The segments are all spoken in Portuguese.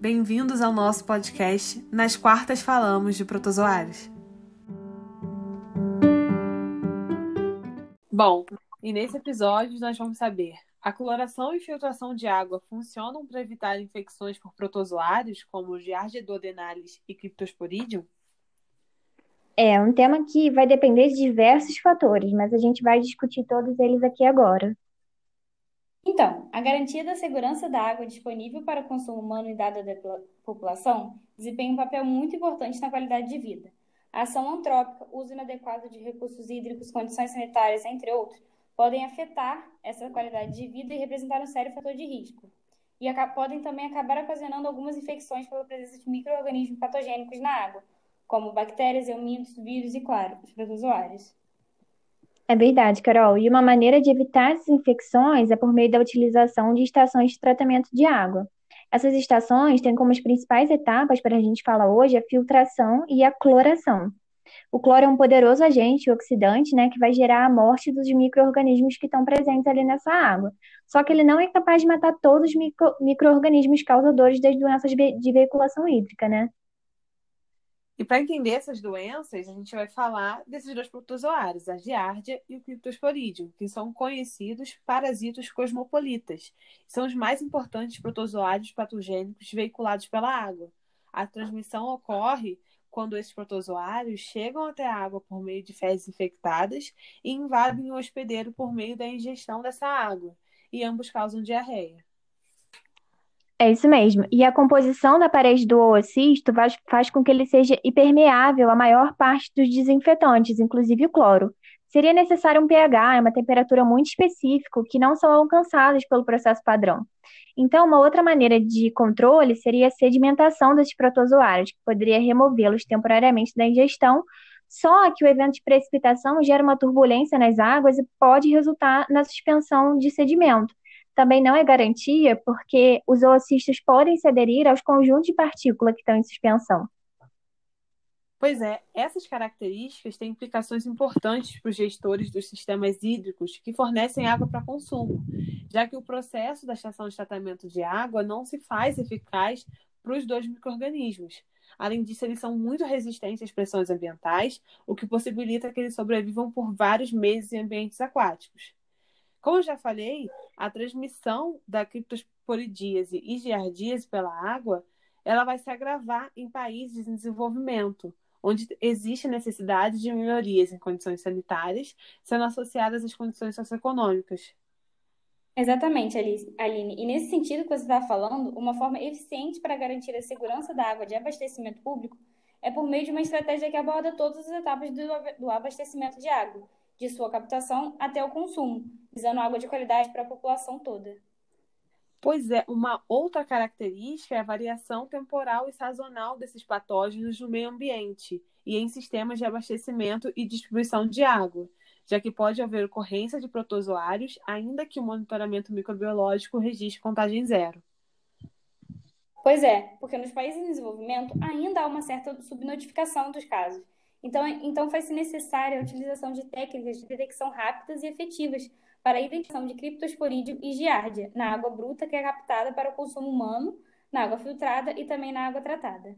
Bem-vindos ao nosso podcast. Nas quartas falamos de protozoários. Bom, e nesse episódio nós vamos saber: a cloração e filtração de água funcionam para evitar infecções por protozoários, como Giardia duodenalis e Cryptosporidium? É um tema que vai depender de diversos fatores, mas a gente vai discutir todos eles aqui agora. Então, a garantia da segurança da água disponível para consumo humano e dada da população desempenha um papel muito importante na qualidade de vida. A ação antrópica, uso inadequado de recursos hídricos, condições sanitárias, entre outros, podem afetar essa qualidade de vida e representar um sério fator de risco. E podem também acabar ocasionando algumas infecções pela presença de micro-organismos patogênicos na água, como bactérias, eumintos, vírus e, claro, os protozoários. É verdade, Carol. E uma maneira de evitar essas infecções é por meio da utilização de estações de tratamento de água. Essas estações têm como as principais etapas para a gente falar hoje a filtração e a cloração. O cloro é um poderoso agente oxidante, né, que vai gerar a morte dos micro-organismos que estão presentes ali nessa água. Só que ele não é capaz de matar todos os micro-organismos causadores das doenças de veiculação hídrica, né? E para entender essas doenças, a gente vai falar desses dois protozoários, a giardia e o Cryptosporidium, que são conhecidos parasitos cosmopolitas. São os mais importantes protozoários patogênicos veiculados pela água. A transmissão ocorre quando esses protozoários chegam até a água por meio de fezes infectadas e invadem o hospedeiro por meio da ingestão dessa água, e ambos causam diarreia. É isso mesmo. E a composição da parede do oocisto faz, faz com que ele seja impermeável à maior parte dos desinfetantes, inclusive o cloro. Seria necessário um pH, uma temperatura muito específica, que não são alcançadas pelo processo padrão. Então, uma outra maneira de controle seria a sedimentação desses protozoários, que poderia removê-los temporariamente da ingestão, só que o evento de precipitação gera uma turbulência nas águas e pode resultar na suspensão de sedimento também não é garantia, porque os oocistos podem se aderir aos conjuntos de partícula que estão em suspensão. Pois é, essas características têm implicações importantes para os gestores dos sistemas hídricos que fornecem água para consumo, já que o processo da estação de tratamento de água não se faz eficaz para os dois microrganismos. Além disso, eles são muito resistentes às pressões ambientais, o que possibilita que eles sobrevivam por vários meses em ambientes aquáticos. Como já falei, a transmissão da criptosporidíase e giardíase pela água, ela vai se agravar em países em desenvolvimento, onde existe necessidade de melhorias em condições sanitárias, sendo associadas às condições socioeconômicas. Exatamente, Aline. E nesse sentido que você está falando, uma forma eficiente para garantir a segurança da água de abastecimento público é por meio de uma estratégia que aborda todas as etapas do abastecimento de água, de sua captação até o consumo, visando água de qualidade para a população toda. Pois é, uma outra característica é a variação temporal e sazonal desses patógenos no meio ambiente e em sistemas de abastecimento e distribuição de água, já que pode haver ocorrência de protozoários, ainda que o monitoramento microbiológico registre contagem zero. Pois é, porque nos países em desenvolvimento ainda há uma certa subnotificação dos casos, então, então faz-se necessária a utilização de técnicas de detecção rápidas e efetivas para a identificação de criptosporídeo e giardia na água bruta que é captada para o consumo humano, na água filtrada e também na água tratada.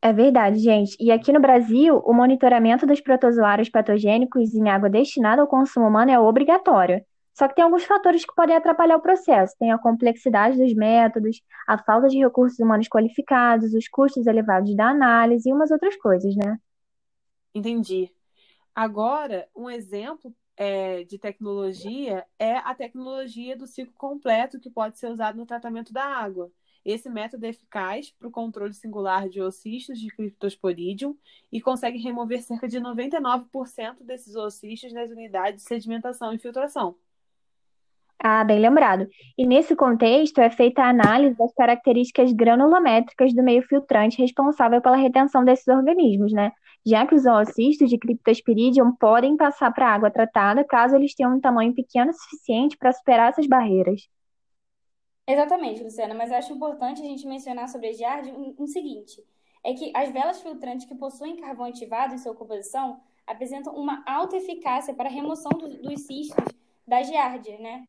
É verdade, gente. E aqui no Brasil, o monitoramento dos protozoários patogênicos em água destinada ao consumo humano é obrigatório. Só que tem alguns fatores que podem atrapalhar o processo. Tem a complexidade dos métodos, a falta de recursos humanos qualificados, os custos elevados da análise e umas outras coisas, né? Entendi. Agora, um exemplo é, de tecnologia é a tecnologia do ciclo completo que pode ser usado no tratamento da água. Esse método é eficaz para o controle singular de oocistos de Cryptosporidium e consegue remover cerca de 99% desses oocistos nas unidades de sedimentação e filtração. Ah, bem lembrado. E nesse contexto é feita a análise das características granulométricas do meio filtrante responsável pela retenção desses organismos, né? já que os oocistos de Cryptosporidium podem passar para a água tratada caso eles tenham um tamanho pequeno o suficiente para superar essas barreiras. Exatamente, Luciana, mas acho importante a gente mencionar sobre a giardia o um, um seguinte, é que as velas filtrantes que possuem carvão ativado em sua composição apresentam uma alta eficácia para a remoção do, dos cistos da giardia, né?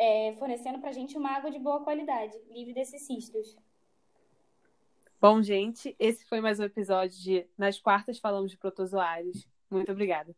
É, fornecendo para a gente uma água de boa qualidade, livre desses cistos. Bom, gente, esse foi mais um episódio de Nas Quartas Falamos de Protozoários. Muito obrigada.